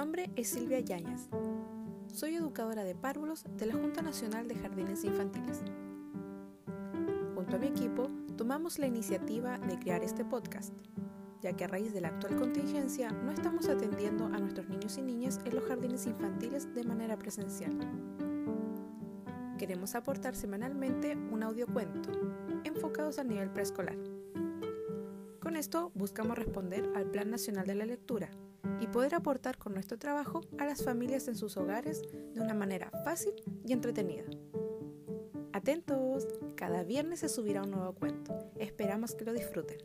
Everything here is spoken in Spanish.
nombre es Silvia Yañas. Soy educadora de párvulos de la Junta Nacional de Jardines Infantiles. Junto a mi equipo, tomamos la iniciativa de crear este podcast, ya que a raíz de la actual contingencia no estamos atendiendo a nuestros niños y niñas en los jardines infantiles de manera presencial. Queremos aportar semanalmente un audiocuento, enfocados al nivel preescolar. Con esto buscamos responder al Plan Nacional de la Lectura, y poder aportar con nuestro trabajo a las familias en sus hogares de una manera fácil y entretenida. Atentos, cada viernes se subirá un nuevo cuento. Esperamos que lo disfruten.